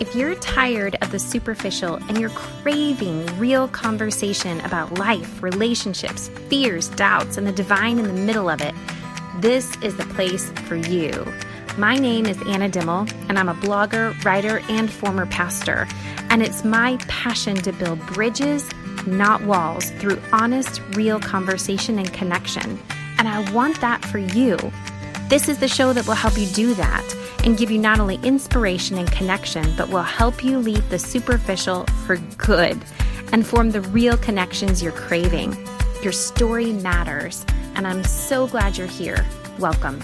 If you're tired of the superficial and you're craving real conversation about life, relationships, fears, doubts, and the divine in the middle of it, this is the place for you. My name is Anna Dimmel, and I'm a blogger, writer, and former pastor. And it's my passion to build bridges, not walls, through honest, real conversation and connection. And I want that for you. This is the show that will help you do that and give you not only inspiration and connection, but will help you leave the superficial for good and form the real connections you're craving. Your story matters, and I'm so glad you're here. Welcome.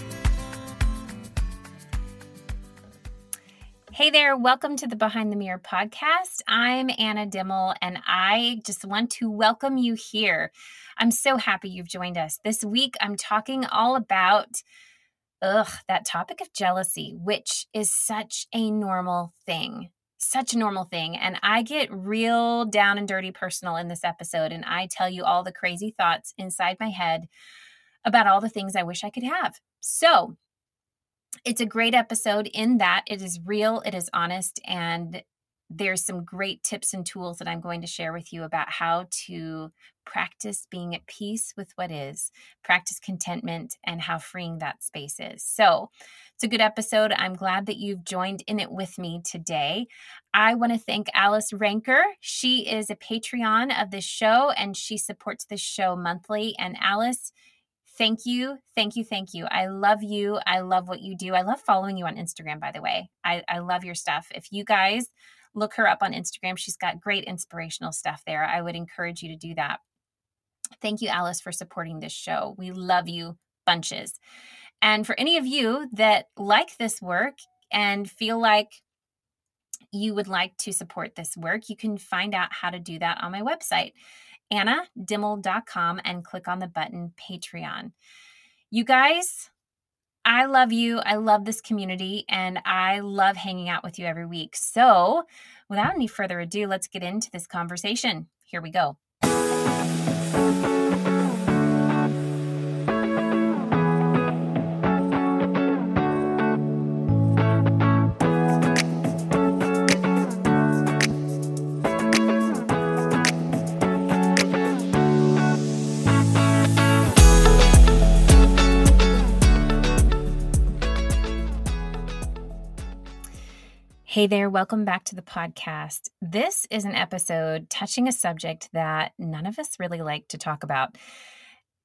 Hey there, welcome to the Behind the Mirror podcast. I'm Anna Dimmel, and I just want to welcome you here. I'm so happy you've joined us. This week, I'm talking all about ugh, that topic of jealousy, which is such a normal thing. Such a normal thing. And I get real down and dirty personal in this episode, and I tell you all the crazy thoughts inside my head about all the things I wish I could have. So, it's a great episode in that it is real, it is honest, and there's some great tips and tools that I'm going to share with you about how to practice being at peace with what is, practice contentment, and how freeing that space is. So, it's a good episode. I'm glad that you've joined in it with me today. I want to thank Alice Ranker. She is a Patreon of this show and she supports this show monthly. And Alice, thank you, thank you, thank you. I love you. I love what you do. I love following you on Instagram, by the way. I, I love your stuff. If you guys look her up on Instagram, she's got great inspirational stuff there. I would encourage you to do that. Thank you, Alice, for supporting this show. We love you bunches. And for any of you that like this work and feel like you would like to support this work, you can find out how to do that on my website, annadimmel.com, and click on the button Patreon. You guys, I love you. I love this community and I love hanging out with you every week. So, without any further ado, let's get into this conversation. Here we go. Hey there, welcome back to the podcast. This is an episode touching a subject that none of us really like to talk about.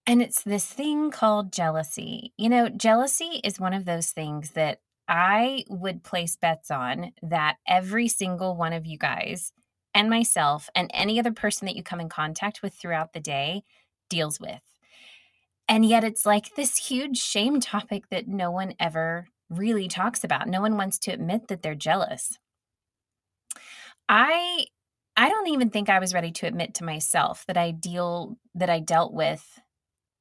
And it's this thing called jealousy. You know, jealousy is one of those things that I would place bets on that every single one of you guys and myself and any other person that you come in contact with throughout the day deals with. And yet it's like this huge shame topic that no one ever really talks about. No one wants to admit that they're jealous. I I don't even think I was ready to admit to myself that I deal that I dealt with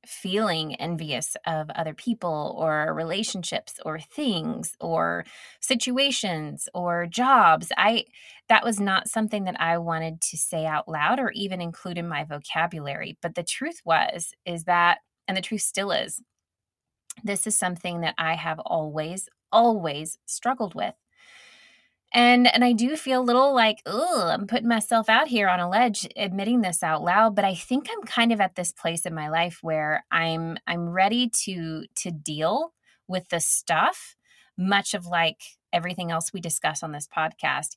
feeling envious of other people or relationships or things or situations or jobs. I that was not something that I wanted to say out loud or even include in my vocabulary. But the truth was is that and the truth still is this is something that I have always, always struggled with. And and I do feel a little like, oh, I'm putting myself out here on a ledge admitting this out loud, but I think I'm kind of at this place in my life where I'm I'm ready to to deal with the stuff, much of like everything else we discuss on this podcast.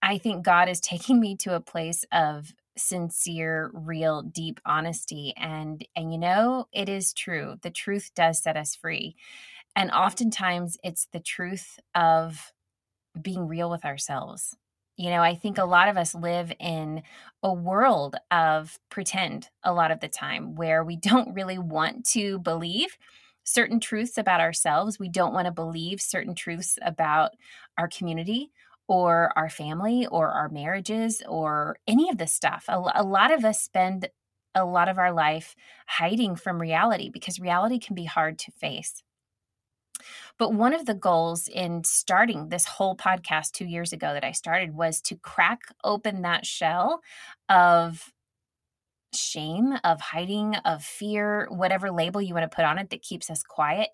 I think God is taking me to a place of sincere real deep honesty and and you know it is true the truth does set us free and oftentimes it's the truth of being real with ourselves you know i think a mm-hmm. lot of us live in a world of pretend a lot of the time where we don't really want to believe certain truths about ourselves we don't want to believe certain truths about our community or our family or our marriages or any of this stuff. A, a, lot of us spend a lot of our life hiding from reality because reality can be hard to face. But one of the goals in starting this whole podcast two years ago that I started was to crack open that shell of shame, of hiding, of fear, whatever label you want to put on it that keeps us quiet,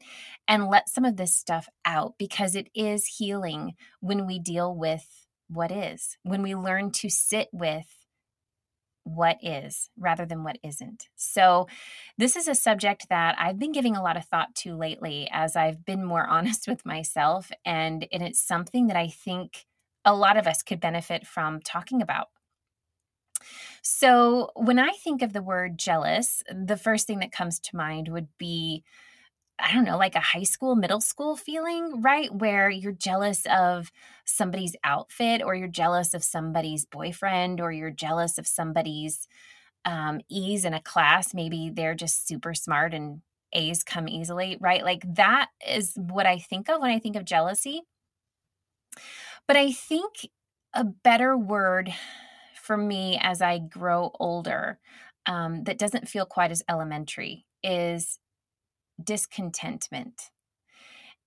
and let some of this stuff out because it is healing when we deal with what is, when we learn to sit with what is rather than what isn't. So, this is a subject that I've been giving a lot of thought to lately as I've been more honest with myself. And, and it's something that I think a lot of us could benefit from talking about. So, when I think of the word jealous, the first thing that comes to mind would be I don't know, like a high school, middle school feeling, right? Where you're jealous of somebody's outfit or you're jealous of somebody's boyfriend or you're jealous of somebody's um, ease in a class. Maybe they're just super smart and A's come easily, right? Like that is what I think of when I think of jealousy. But I think a better word for me as I grow older um, that doesn't feel quite as elementary is discontentment.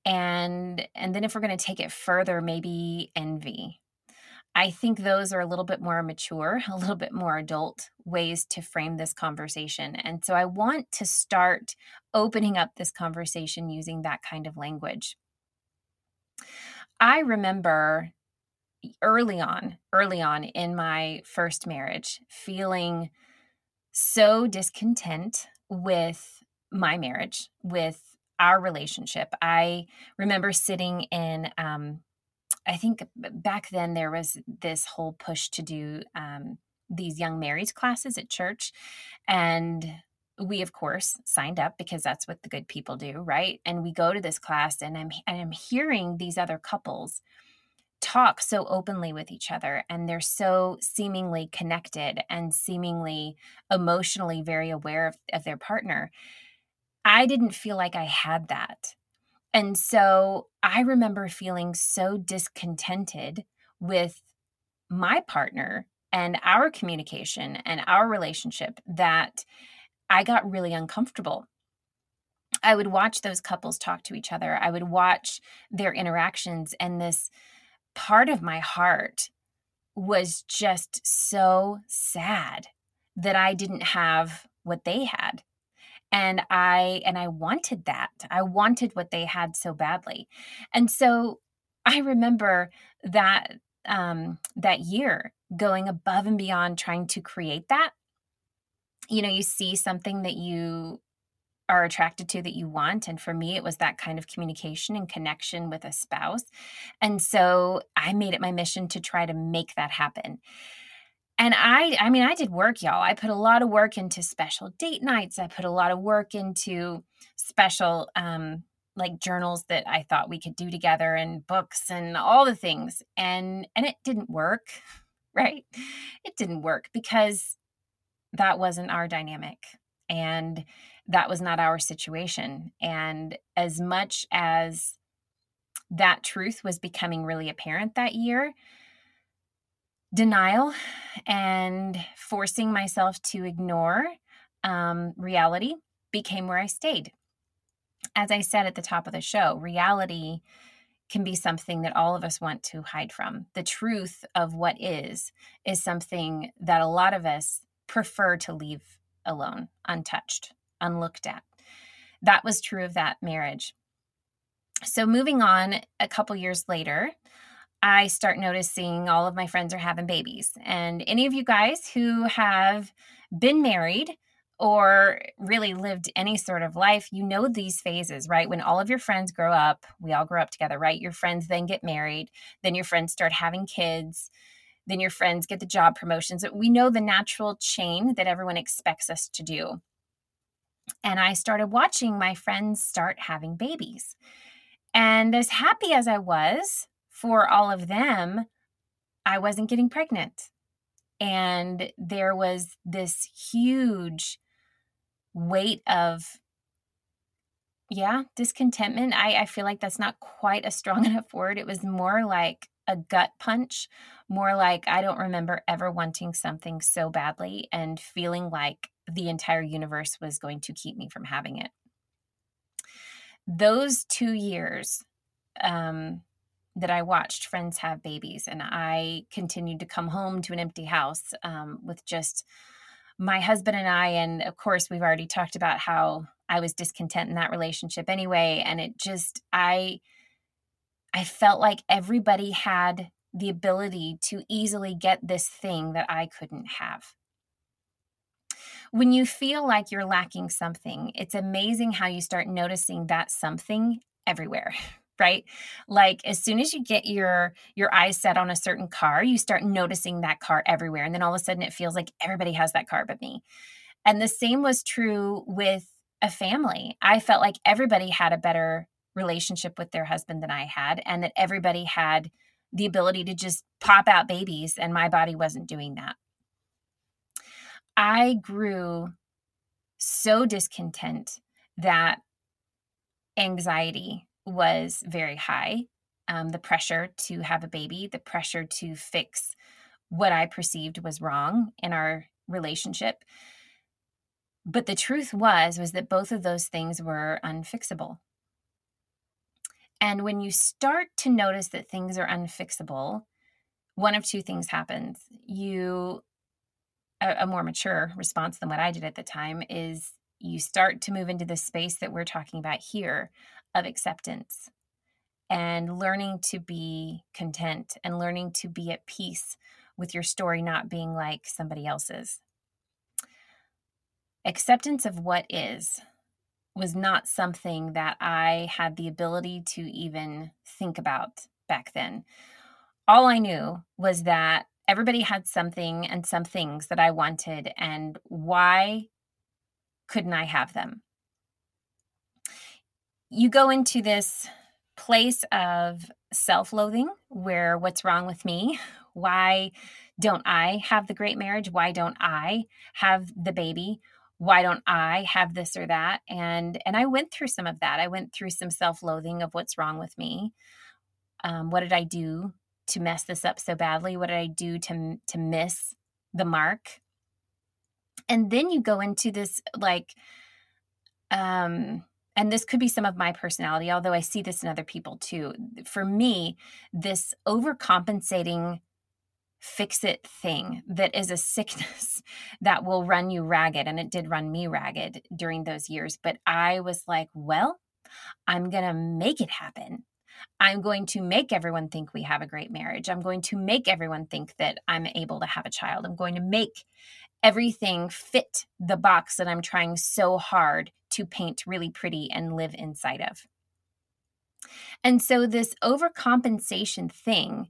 And and then if we're going to take it further maybe envy. I think those are a little bit more mature a little bit more adult ways to frame this conversation. And so i want to start opening up this conversation using that kind of language. I remember early on early on in my first marriage feeling so discontent with my marriage, with our relationship. I remember sitting in, um, I think back then there was this whole push to do um, these young married classes at church. And we of course signed up because that's what the good people do right and we go to this class and i'm and i'm hearing these other couples talk so openly with each other and they're so seemingly connected and seemingly emotionally very aware of, of their partner I didn't feel like I had that. And so I remember feeling so discontented with my partner and our communication and our relationship that I got really uncomfortable. I would watch those couples talk to each other. I would watch their interactions, and this part of my heart was just so sad that I didn't have what they had. And i and i wanted that. I wanted what they had so badly. And so i remember that um that year going above and beyond trying to create that. You know you see something that you are attracted to that you want and for me it was that kind of communication and connection with a spouse and so i made it my mission to try to make that happen. And i i mean i did work y'all. I put a lot of work into special date nights. I put a lot of work into special um like journals that i thought we could do together and books and all the things and and it didn't work right? It didn't work because that wasn't our dynamic and that was not our situation and as much as that truth was becoming really apparent that year denial and forcing myself to ignore um, reality became where I stayed. As I said at the top of the show, reality can be something that all of us want to hide from. The truth of what is, is something that a lot of us prefer to leave alone, untouched, unlooked at. That was true of that marriage. So, moving on a couple years later, I start noticing all of my friends are having babies. And any of you guys who have been married or really lived any sort of life, you know these phases, right? When all of your friends grow up, we all grow up together, right? Your friends then get married, then your friends start having kids, then your friends get the job promotions. We know the natural chain that everyone expects us to do. And I started watching my friends start having babies. And as happy as I was for all of them, I wasn't getting pregnant. And there was this huge weight of, yeah, discontentment. I, I feel like that's not quite a strong enough word. It was more like a gut punch, more like I don't remember ever wanting something so badly and feeling like the entire universe was going to keep me from having it. Those two years, um, that I watched friends have babies, and I continued to come home to an empty house um, with just my husband and I. And of course, we've already talked about how I was discontent in that relationship anyway. And it just, I, I felt like everybody had the ability to easily get this thing that I couldn't have. When you feel like you're lacking something, it's amazing how you start noticing that something everywhere. right? Like as soon as you get your your eyes set on a certain car you start noticing that car everywhere and then all of a sudden it feels like everybody has that car but me. And the same was true with a family. I felt like everybody had a better relationship with their husband than i had and that everybody had the ability to just pop out babies and my body wasn't doing that I grew so discontent that anxiety was very high. Um, the pressure to have a baby, the pressure to fix what I perceived was wrong in our relationship. But the truth was was that both of those things were unfixable. And when you start to notice that things are unfixable, one of two things happens. You a, a more mature response than what I did at the time is you start to move into the space that we're talking about here of acceptance and learning to be content and learning to be at peace with your story not being like somebody else's. Acceptance of what is was not something that I had the ability to even think about back then. All I knew was that everybody had something and some things that I wanted, and why couldn't I have them? You go into this place of self loathing where what's wrong with me? Why don't I have the great marriage? Why don't I have the baby? Why don't I have this or that? And and I went through some of that. I went through some self-loathing of what's wrong with me. Um, what did I do to mess this up so badly? What did I do to to miss the mark? And then you go into this like um and this could be some of my personality, although I see this in other people too. For me, this overcompensating fix it thing that is a sickness that will run you ragged. And it did run me ragged during those years. But I was like, well, I'm going to make it happen. I'm going to make everyone think we have a great marriage. I'm going to make everyone think that I'm able to have a child. I'm going to make everything fit the box that I'm trying so hard to paint really pretty and live inside of. And so, this overcompensation thing,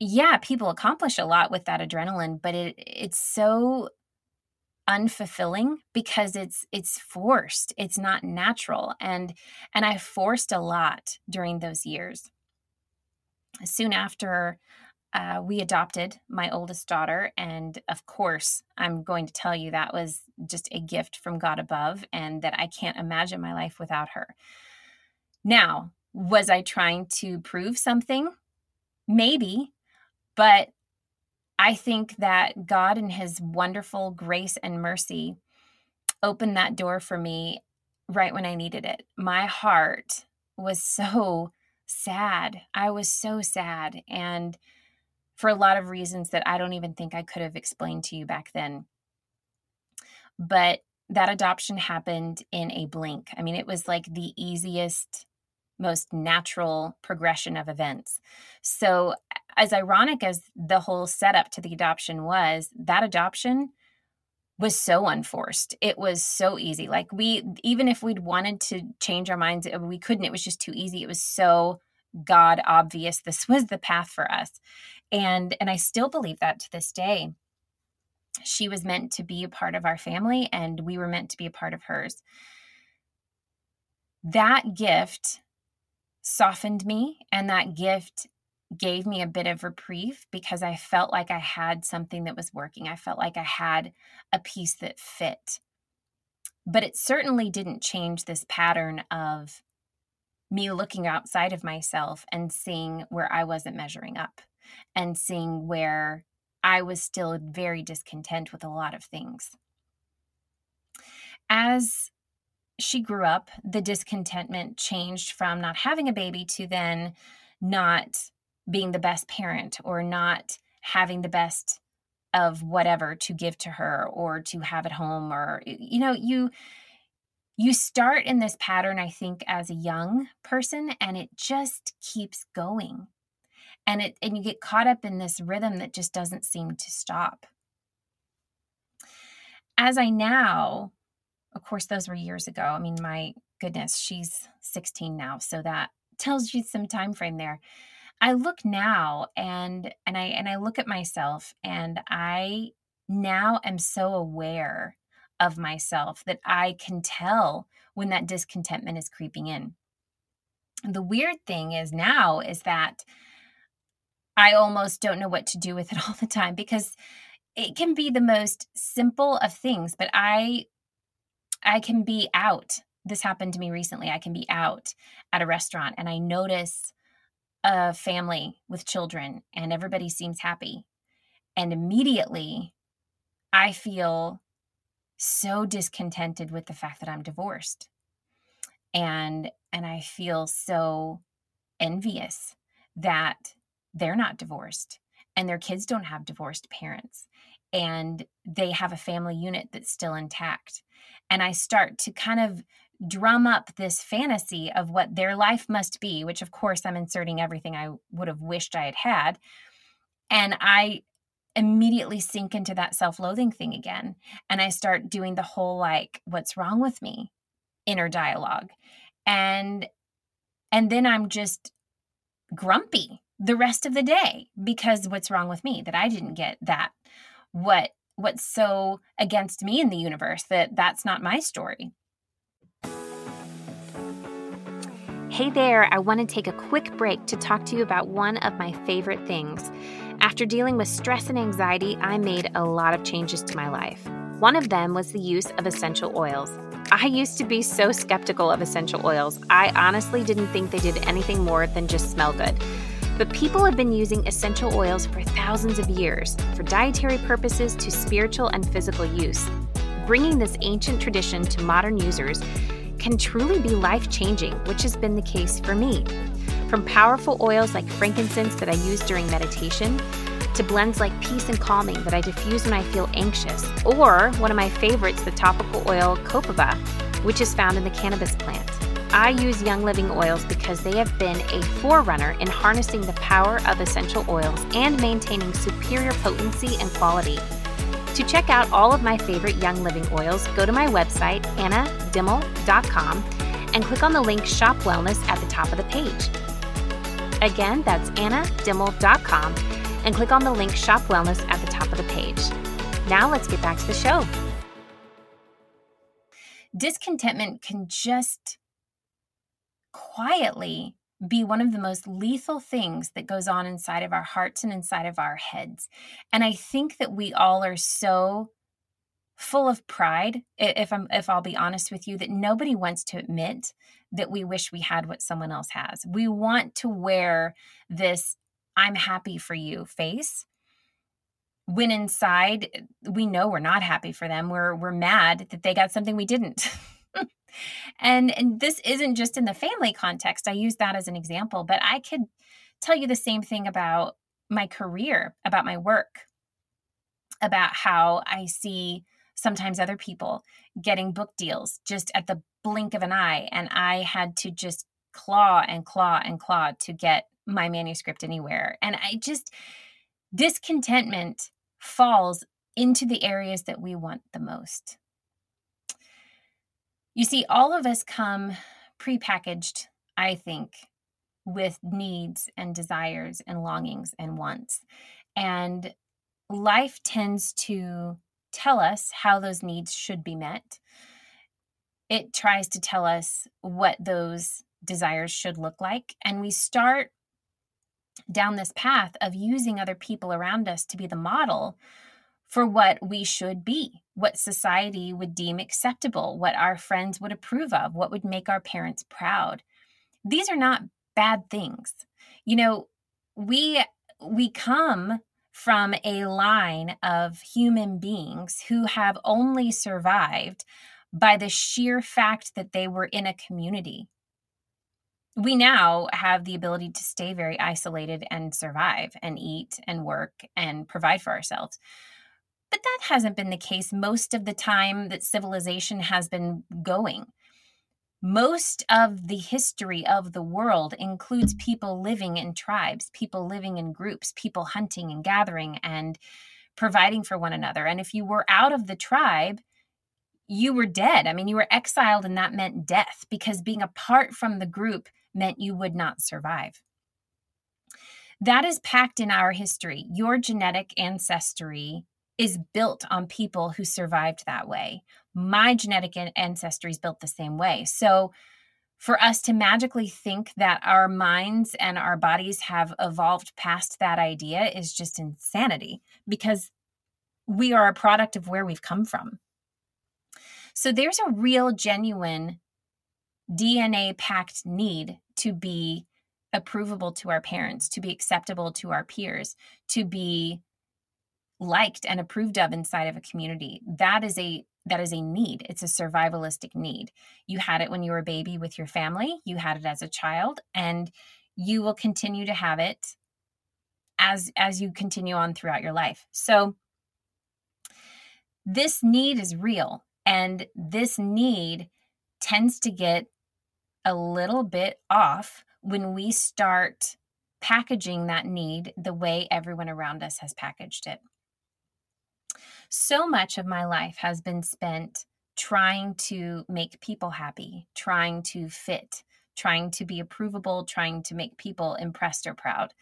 yeah, people accomplish a lot with that adrenaline, but it, it's so unfulfilling because it's it's forced it's not natural and and i forced a lot during those years. Soon after uh, we adopted my oldest daughter and of course i'm going to tell you that was just a gift from god above and that i can't imagine my life without her. Now was i trying to prove something? Maybe but I think that God, in His wonderful grace and mercy, opened that door for me right when I needed it. My heart was so sad. I was so sad. And for a lot of reasons that I don't even think I could have explained to you back then. But that adoption happened in a blink. I mean, it was like the easiest, most natural progression of events. So as ironic as the whole setup to the adoption was, that adoption was so unforced. It was so easy. Like we even if we'd wanted to change our minds, uh, we couldn't. It was just too easy. It was so God obvious this was the path for us. And and I still believe that to this day. She was meant to be a part of our family and we were meant to be a part of hers. That gift softened me and that gift gave me a bit of reprieve because I felt like I had something that was working. I felt like I had a piece that fit. But it certainly didn't change this pattern of me looking outside of myself and seeing where I wasn't measuring up and seeing where I was still very discontent with a lot of things. As she grew up, the discontentment changed from not having a baby to then not being the best parent or not having the best of whatever to give to her or to have at home or you know you you start in this pattern i think as a young person and it just keeps going. And it and you get caught up in this rhythm that just doesn't seem to stop. As i now of course those were years ago. I mean my goodness she's 16 now so that tells you some time frame there. I look now and and i and i look at myself and i now am so aware of myself that i can tell when that discontentment is creeping in. The weird thing is now is that I almost don't know what to do with it all the time because it can be the most simple of things, but I I can be out. This happened to me recently. I can be out at a restaurant and I notice a family with children and everybody seems happy. And immediately I feel so discontented with the fact that I'm divorced. And and I feel so envious that they're not divorced and their kids don't have divorced parents and they have a family unit that's still intact. And I start to kind of drum up this fantasy of what their life must be, which of course I'm inserting everything I would have wished I had had. And I immediately sink into that self loathing thing again. And I start doing the whole like, what's wrong with me inner dialogue. And and then I'm just grumpy the rest of the day because what's wrong with me that I didn't get that what what's so against me in the universe that that's not my story. Hey there, I want to take a quick break to talk to you about one of my favorite things. After dealing with stress and anxiety, I made a lot of changes to my life. One of them was the use of essential oils. I used to be so skeptical of essential oils. I honestly didn't think they did anything more than just smell good. But people have been using essential oils for thousands of years, for dietary purposes to spiritual and physical use. Bringing this ancient tradition to modern users can truly be life changing, which has been the case for me. From powerful oils like frankincense that I use during meditation, to blends like peace and calming that I diffuse when I feel anxious, or one of my favorites, the topical oil copaiba, which is found in the cannabis plant. I use Young Living oils because they have been a forerunner in harnessing the power of essential oils and maintaining superior potency and quality. To check out all of my favorite Young Living oils, go to my website, annadimmel.com, and click on the link Shop Wellness at the top of the page. Again, that's annadimmel.com, and click on the link Shop Wellness at the top of the page. Now let's get back to the show. Discontentment can just quietly be one of the most lethal things that goes on inside of our hearts and inside of our heads. And I think that we all are so full of pride if I'm if I'll be honest with you that nobody wants to admit that we wish we had what someone else has. We want to wear this I'm happy for you face when inside eh, we know we're not happy for them. We're we're mad that they got something we didn't. and and this isn't just in the family context i use that as an example but i could tell you the same thing about my career about my work about how i see sometimes other people getting book deals just at the blink of an eye and i had to just claw and claw and claw to get my manuscript anywhere. And i just discontentment falls into the areas that we want the most you see, all of us come prepackaged, I think, with needs and desires and longings and wants. And life tends to tell us how those needs should be met. It tries to tell us what those desires should look like. And we start down this path of using other people around us to be the model for what we should be, what society would deem acceptable, what our friends would approve of, what would make our parents proud. These are not bad things. You know, we we come from a line of human beings who have only survived by the sheer fact that they were in a community. We now have the ability to stay very isolated and survive and eat and work and provide for ourselves. But that hasn't been the case most of the time that civilization has been going. most of the history of the world includes people living in tribes, people living in groups, people hunting and gathering and providing for one another. And if you were out of the tribe, you were dead. I mean, you were exiled, and that meant death because being apart from the group meant you would not survive. That is packed in our history. Your genetic ancestry is built on people who survived that way my genetic ancestry is built the same way. So for us to magically think that our minds and our bodies have evolved past that idea is just insanity because we are a product of where we've come from. So there's a real, genuine DNA packed need to be approvable to our parents, to be acceptable to our peers, to be liked and approved of inside of a community. That is a that is a need. It's a survivalistic need. You had it when you were a baby with your family, you had it as a child, and you will continue to have it as as you continue on throughout your life. So this need is real and this need tends to get a little bit off when we start packaging that need the way everyone around us has packaged it. So much of my life has been spent trying to make people happy, trying to fit, trying to be approvable, trying to make people impressed or proud.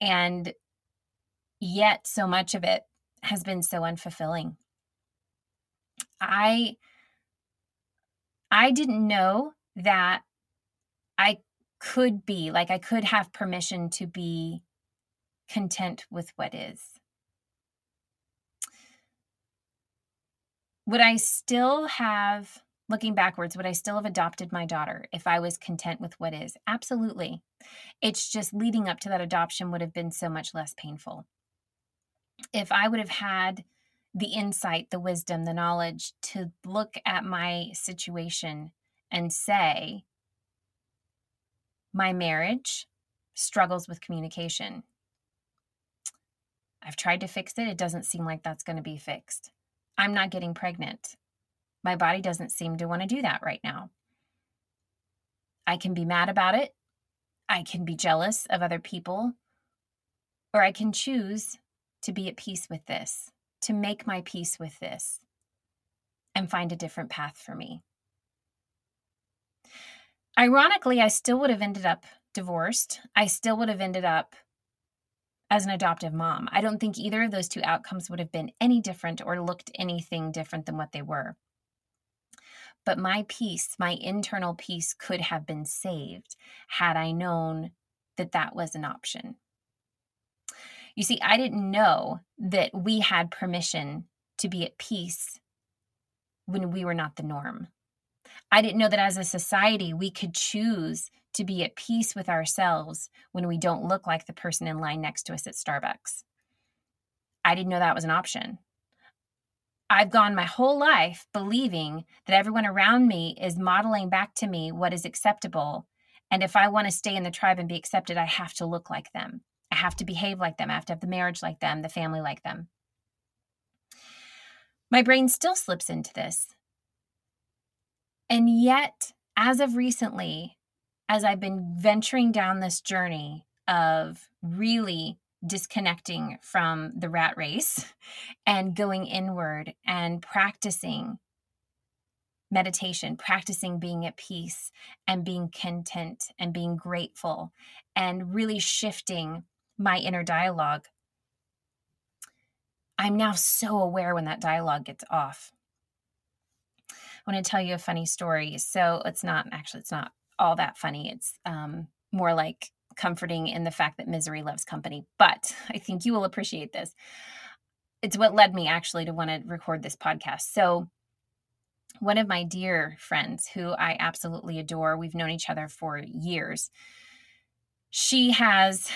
And yet, so much of it has been so unfulfilling. I I didn't know that I could be like I could have permission to be content with what is. Would I still have, looking backwards, would I still have adopted my daughter if I was content with what is? Absolutely. It's just leading up to that adoption would have been so much less painful. If I would have had the insight, the wisdom, the knowledge to look at my situation and say, my marriage struggles with communication. I've tried to fix it. It doesn't seem like that's going to be fixed. I'm not getting pregnant. My body doesn't seem to want to do that right now. I can be mad about it. I can be jealous of other people. Or I can choose to be at peace with this, to make my peace with this, and find a different path for me. Ironically, I still would have ended up divorced. I still would have ended up as an adoptive mom. I don't think either of those two outcomes would have been any different or looked anything different than what they were. But my peace, my internal peace, could have been saved had I known that that was an option. You see, I didn't know that we had permission to be at peace when we were not the norm. I didn't know that as a society we could choose to be at peace with ourselves when we don't look like the person in line next to us at Starbucks. I didn't know that was an option. I've gone my whole life believing that everyone around me is modeling back to me what is acceptable. And if I want to stay in the tribe and be accepted, I have to look like them. I have to behave like them. I have to have the marriage like them, the family like them. My brain still slips into this. And yet, as of recently, as I've been venturing down this journey of really disconnecting from the rat race and going inward and practicing meditation, practicing being at peace and being content and being grateful and really shifting my inner dialogue. I'm now so aware when that dialogue gets off. Want to tell you a funny story. So it's not actually, it's not all that funny. It's um, more like comforting in the fact that misery loves company. But I think you will appreciate this. It's what led me actually to want to record this podcast. So, one of my dear friends who I absolutely adore, we've known each other for years. She has,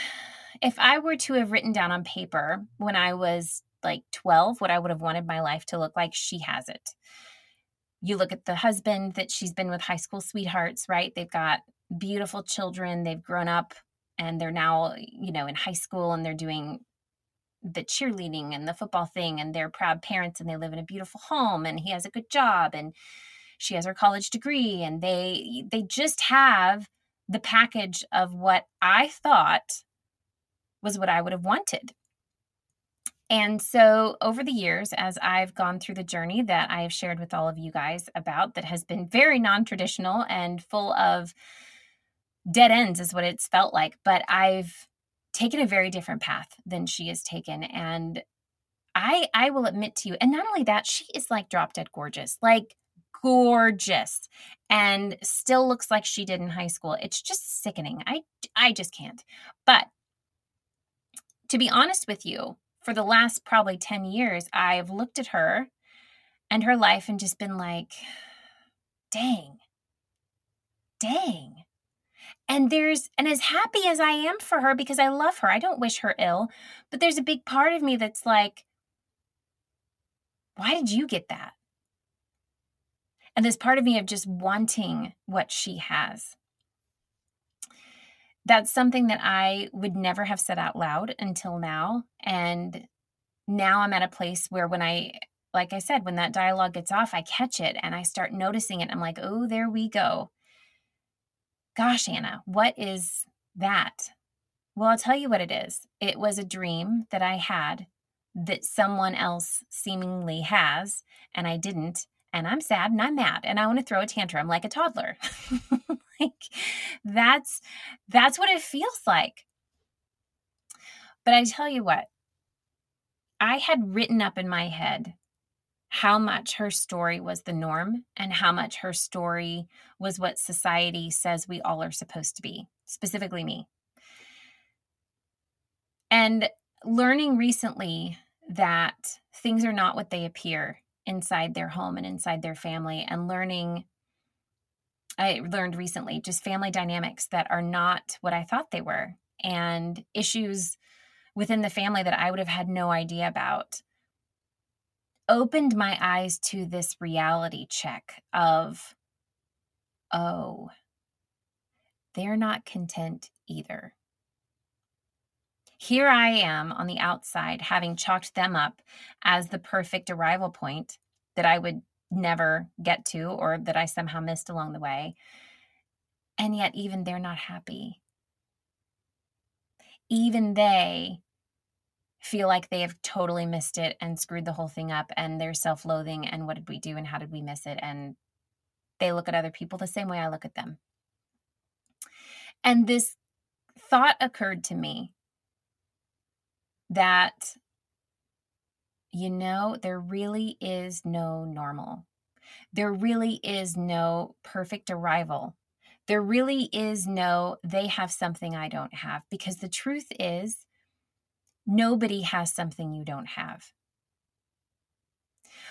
if I were to have written down on paper when I was like 12 what I would have wanted my life to look like, she has it you look at the husband that she's been with high school sweethearts, right? They've got beautiful children, they've grown up and they're now, you know, in high school and they're doing the cheerleading and the football thing and they're proud parents and they live in a beautiful home and he has a good job and she has her college degree and they they just have the package of what I thought was what I would have wanted. And so, over the years, as I've gone through the journey that I have shared with all of you guys about, that has been very non traditional and full of dead ends, is what it's felt like. But I've taken a very different path than she has taken. And I, I will admit to you, and not only that, she is like drop dead gorgeous, like gorgeous, and still looks like she did in high school. It's just sickening. I, I just can't. But to be honest with you, for the last probably 10 years, I've looked at her and her life and just been like, dang, dang. And there's, and as happy as I am for her because I love her, I don't wish her ill, but there's a big part of me that's like, why did you get that? And this part of me of just wanting what she has that's something that I would never have said out loud until now. And now I'm at a place where when I, like I said, when that dialogue gets off, I catch it and I start noticing it. I'm like, oh, there we go. Gosh, Anna, what is that? Well, I'll tell you what it is. It was a dream that I had that someone else seemingly has, and I didn't. And I'm sad and I'm mad and I want to throw a tantrum like a toddler. like that's that's what it feels like. But I tell you what, I had written up in my head how much her story was the norm and how much her story was what society says we all are supposed to be, specifically me. And learning recently that things are not what they appear inside their home and inside their family, and learning I learned recently just family dynamics that are not what I thought they were, and issues within the family that I would have had no idea about opened my eyes to this reality check of, oh, they're not content either. Here I am on the outside, having chalked them up as the perfect arrival point that I would never get to or that I somehow missed along the way. And yet, even they're not happy. Even they feel like they have totally missed it and screwed the whole thing up and they're self loathing and what did we do and how did we miss it? And they look at other people the same way I look at them. And this thought occurred to me that you know, there really is no normal. There really is no perfect arrival. There really is no, they have something I don't have. Because the truth is, nobody has something you don't have.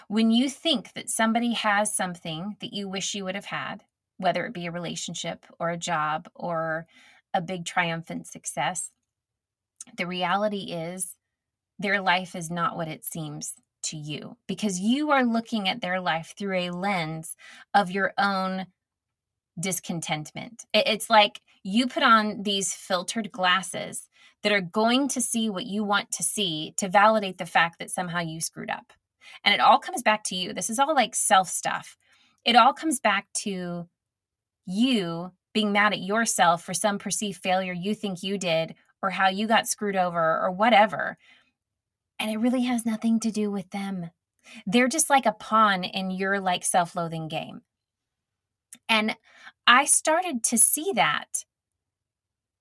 When you think that somebody has something that you wish you would have had, whether it be a relationship or a job or a big triumphant success, the reality is their life is not what it seems to you because you are looking at their life through a lens of your own discontentment. It's like you put on these filtered glasses that are going to see what you want to see to validate the fact that somehow you screwed up. And it all comes back to you. This is all like self stuff. It all comes back to you being mad at yourself for some perceived failure you think you did or how you got screwed over or whatever. And it really has nothing to do with them. They're just like a pawn in your like self-loathing game. And I started to see that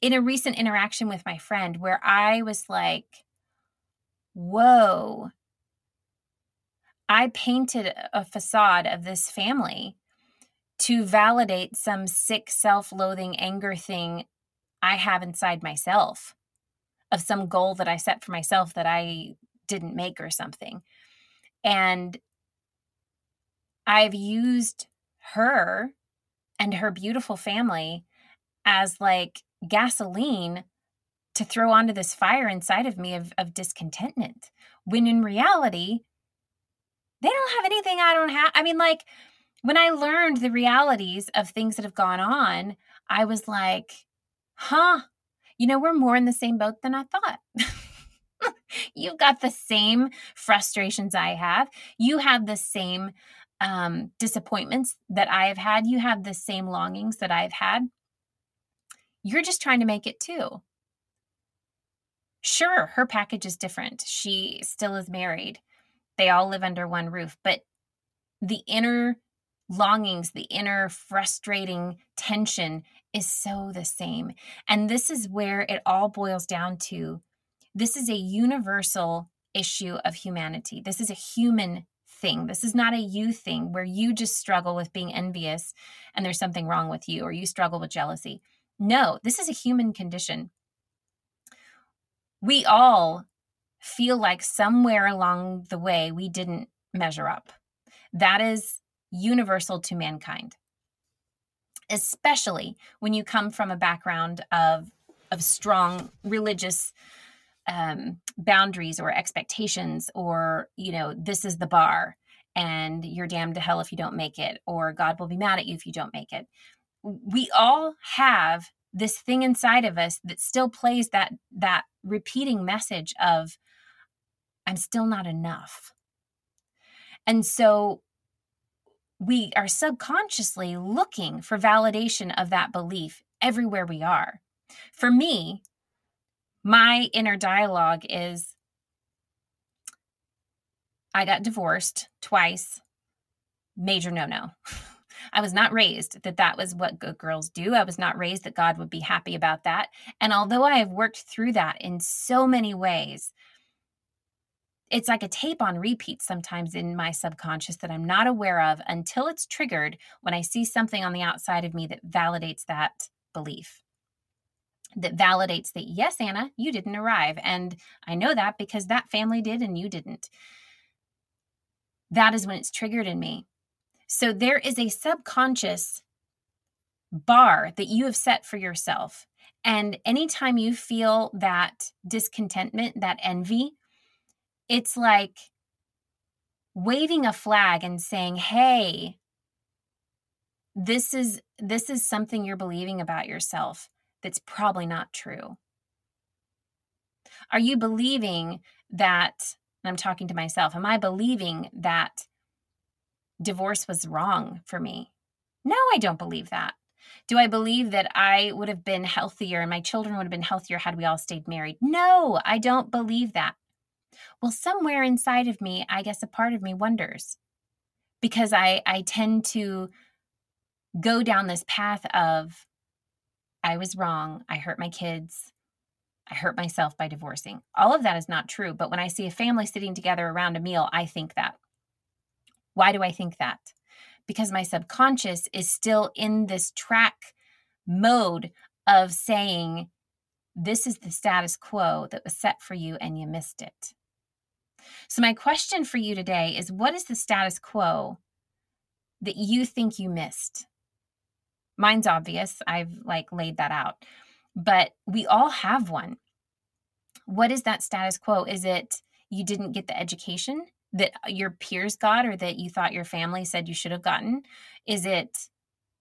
in a recent interaction with my friend where I was like, whoa, I painted a facade of this family to validate some sick self loathing anger thing I have inside myself of some goal that I set for myself that I didn't make or something. And I've used her and her beautiful family as like gasoline to throw onto this fire inside of me of, of discontentment. When in reality, they don't have anything I don't have. I mean, like when I learned the realities of things that have gone on, I was like, huh, you know, we're more in the same boat than I thought. You've got the same frustrations I have. You have the same um, disappointments that I have had, you have the same longings that I've had. You're just trying to make it too. Sure, her package is different. She still is married. They all live under one roof, but the inner longings, the inner frustrating tension is so the same. And this is where it all boils down to this is a universal issue of humanity. This is a human thing. This is not a you thing where you just struggle with being envious and there's something wrong with you or you struggle with jealousy. No, this is a human condition. We all feel like somewhere along the way we didn't measure up. That is universal to mankind, especially when you come from a background of, of strong religious um, boundaries or expectations or you know this is the bar and you're damned to hell if you don't make it or god will be mad at you if you don't make it. We all have this thing inside of us that still plays that that repeating message of i'm still not enough. And so we are subconsciously looking for validation of that belief everywhere we are. For me my inner dialogue is I got divorced twice. Major no no. I was not raised that that was what good girls do. I was not raised that God would be happy about that. And although I have worked through that in so many ways, it's like a tape on repeat sometimes in my subconscious that I'm not aware of until it's triggered when I see something on the outside of me that validates that belief that validates that, yes, Anna, you didn't arrive. And I know that because that family did and you didn't. That is when it's triggered in me. So there is a subconscious bar that you have set for yourself. And anytime you feel that discontentment, that envy, it's like waving a flag and saying, "Hey, this is this is something you're believing about yourself that's probably not true? Are you believing that, I'm talking to myself, am I believing that divorce was wrong for me? No, I don't believe that. Do I believe that I would have been healthier and my children would have been healthier had we all stayed married? No, I don't believe that. Well, somewhere inside of me, I guess a part of me wonders because I, I tend to go down this path of I was wrong. I hurt my kids. I hurt myself by divorcing. All of that is not true. But when I see a family sitting together around a meal, I think that. Why do I think that? Because my subconscious is still in this track mode of saying, this is the status quo that was set for you and you missed it. So, my question for you today is what is the status quo that you think you missed? Mine's obvious. I've like laid that out. But we all have one. What is that status quo? Is it you didn't get the education that uh, your peers got or that you thought your family said you should have gotten? Is it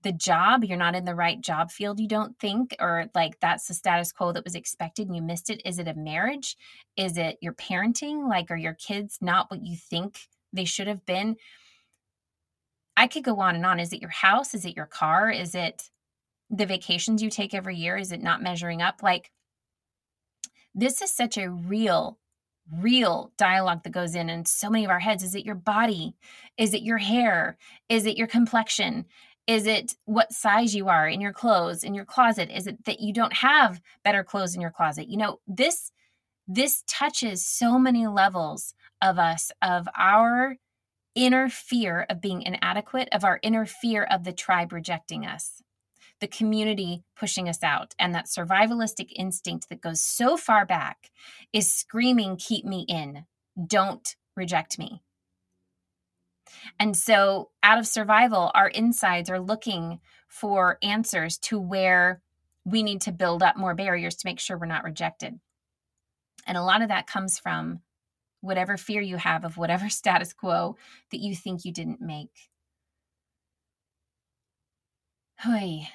the job you're not in the right job field you don't think or like that's the status quo that was expected and you missed it is it a marriage is it your parenting like are your kids not what you think they should have been I could go on and on. Is it your house? Is it your car? Is it the vacations you take every year? Is it not measuring up? Like, this is such a real, real dialogue that goes in in so many of our heads. Is it your body? Is it your hair? Is it your complexion? Is it what size you are in your clothes, in your closet? Is it that you don't have better clothes in your closet? You know, this this touches so many levels of us of our inner fear of being inadequate, of our inner fear of the tribe rejecting us, the community pushing us out, and that survivalistic instinct that goes so far back is screaming, Keep me in, don't reject me. And so, out of survival, our insides are looking for answers to where we need to build up more barriers to make sure we're not rejected. And a lot of that comes from whatever fear you have of whatever status quo that you think you didn't make. Hui.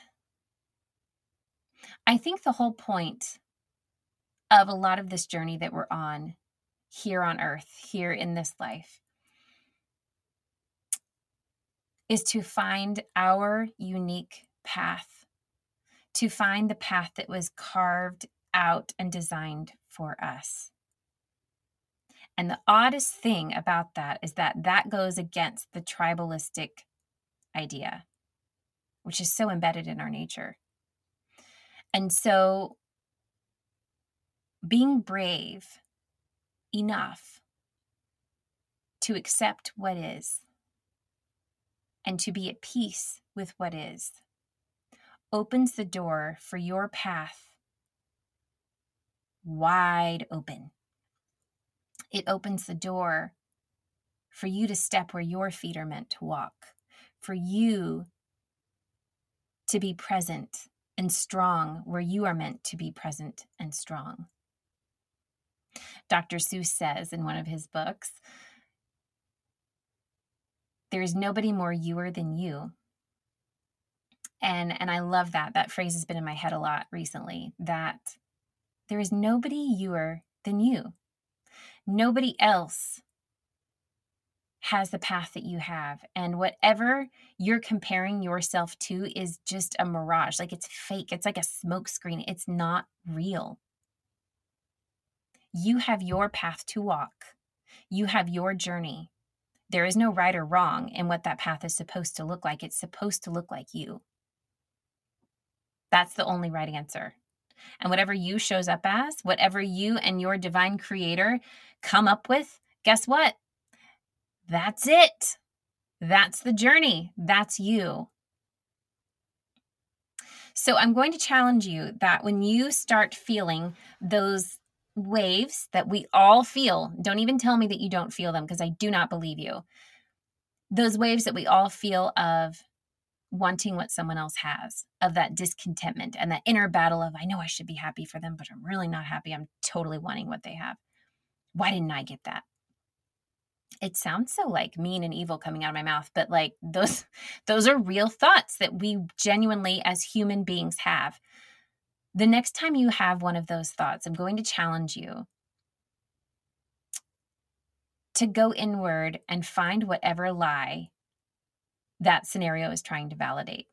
I think the whole point of a lot of this journey that we're on here on earth, here in this life, is to find our unique path, to find the path that was carved out and designed for us. And the oddest thing about that is that that goes against the tribalistic idea, which is so embedded in our nature. And so being brave enough to accept what is and to be at peace with what is opens the door for your path wide open. It opens the door for you to step where your feet are meant to walk, for you to be present and strong where you are meant to be present and strong. Dr. Seuss says in one of his books, there is nobody more youer than you. And and I love that. That phrase has been in my head a lot recently that there is nobody youer than you. Nobody else has the path that you have. And whatever you're comparing yourself to is just a mirage. Like it's fake. It's like a smokescreen. It's not real. You have your path to walk, you have your journey. There is no right or wrong in what that path is supposed to look like. It's supposed to look like you. That's the only right answer. And whatever you shows up as, whatever you and your divine creator come up with, guess what? That's it. That's the journey. That's you. So I'm going to challenge you that when you start feeling those waves that we all feel, don't even tell me that you don't feel them because I do not believe you. Those waves that we all feel of wanting what someone else has, of that discontentment and that inner battle of, I know I should be happy for them, but I'm really not happy. I'm totally wanting what they have. Why didn't I get that? It sounds so like mean and evil coming out of my mouth, but like those those are real thoughts that we genuinely as human beings have. The next time you have one of those thoughts, I'm going to challenge you to go inward and find whatever lie that scenario is trying to validate.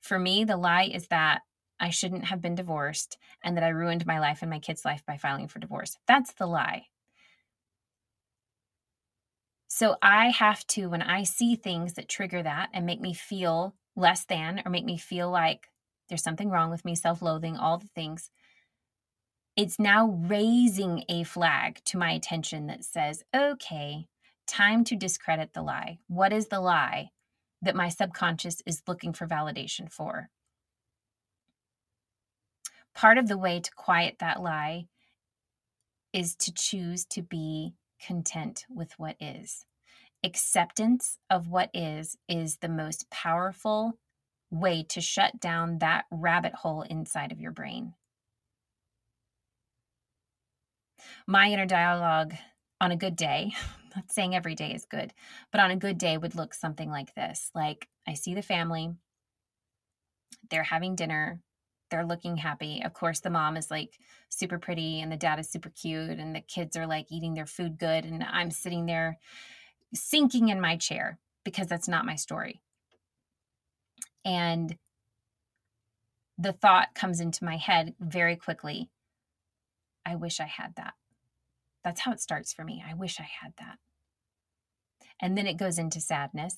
For me, the lie is that I shouldn't have been divorced and that I ruined my life and my kid's life by filing for divorce. That's the lie. So I have to, when I see things that trigger that and make me feel less than or make me feel like there's something wrong with me, self loathing, all the things, it's now raising a flag to my attention that says, okay, time to discredit the lie. What is the lie? That my subconscious is looking for validation for. Part of the way to quiet that lie is to choose to be content with what is. Acceptance of what is is the most powerful way to shut down that rabbit hole inside of your brain. My inner dialogue on a good day, not saying every day is good, but on a good day would look something like this. Like I see the family, they're having dinner, they're looking happy. Of course, the mom is like super pretty and the dad is super cute and the kids are like eating their food good and I'm sitting there sinking in my chair because that's not my story. And the thought comes into my head very quickly I wish I had that. That's how it starts for me. I wish I had that. And then it goes into sadness.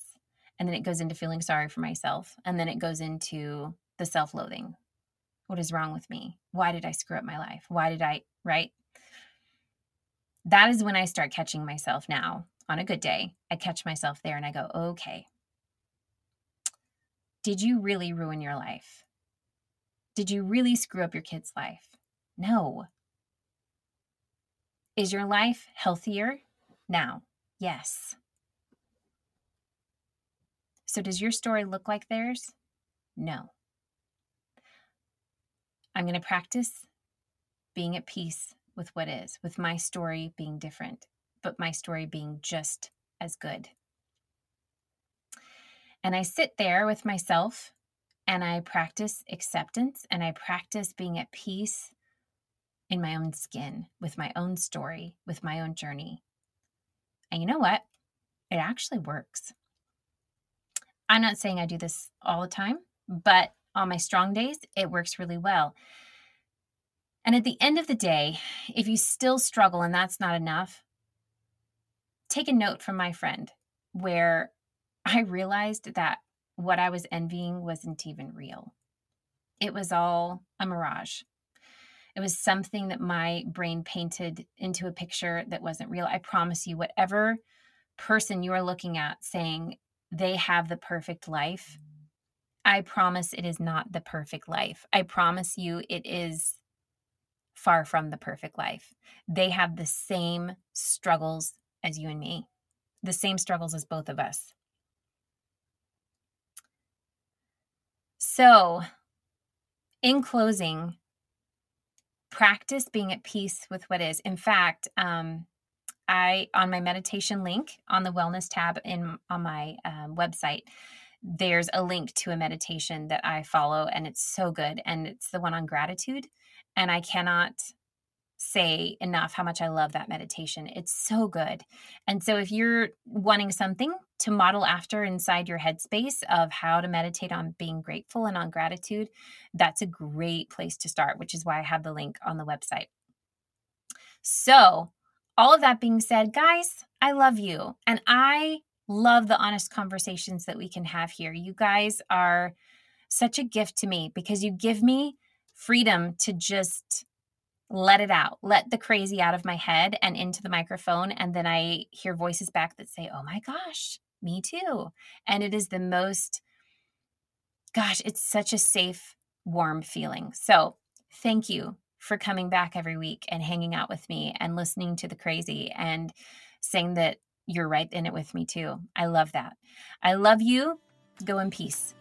And then it goes into feeling sorry for myself. And then it goes into the self loathing. What is wrong with me? Why did I screw up my life? Why did I, right? That is when I start catching myself now on a good day. I catch myself there and I go, okay. Did you really ruin your life? Did you really screw up your kid's life? No. Is your life healthier now? Yes. So, does your story look like theirs? No. I'm going to practice being at peace with what is, with my story being different, but my story being just as good. And I sit there with myself and I practice acceptance and I practice being at peace in my own skin, with my own story, with my own journey. And you know what? It actually works. I'm not saying I do this all the time, but on my strong days, it works really well. And at the end of the day, if you still struggle and that's not enough, take a note from my friend where I realized that what I was envying wasn't even real. It was all a mirage. It was something that my brain painted into a picture that wasn't real. I promise you, whatever person you are looking at saying they have the perfect life, I promise it is not the perfect life. I promise you it is far from the perfect life. They have the same struggles as you and me, the same struggles as both of us. So, in closing, practice being at peace with what is. In fact, um, I on my meditation link on the wellness tab in on my um, website, there's a link to a meditation that I follow, and it's so good. And it's the one on gratitude, and I cannot say enough how much I love that meditation. It's so good. And so if you're wanting something to model after inside your headspace of how to meditate on being grateful and on gratitude, that's a great place to start, which is why I have the link on the website. So, all of that being said, guys, I love you and I love the honest conversations that we can have here. You guys are such a gift to me because you give me freedom to just let it out, let the crazy out of my head and into the microphone. And then I hear voices back that say, Oh my gosh, me too. And it is the most, gosh, it's such a safe, warm feeling. So thank you for coming back every week and hanging out with me and listening to the crazy and saying that you're right in it with me too. I love that. I love you. Go in peace.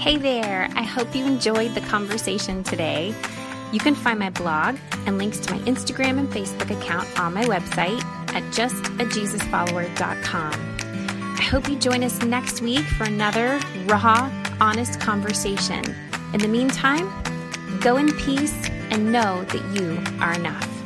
Hey there! I hope you enjoyed the conversation today. You can find my blog and links to my Instagram and Facebook account on my website at justajesusfollower.com. I hope you join us next week for another raw, honest conversation. In the meantime, go in peace and know that you are enough.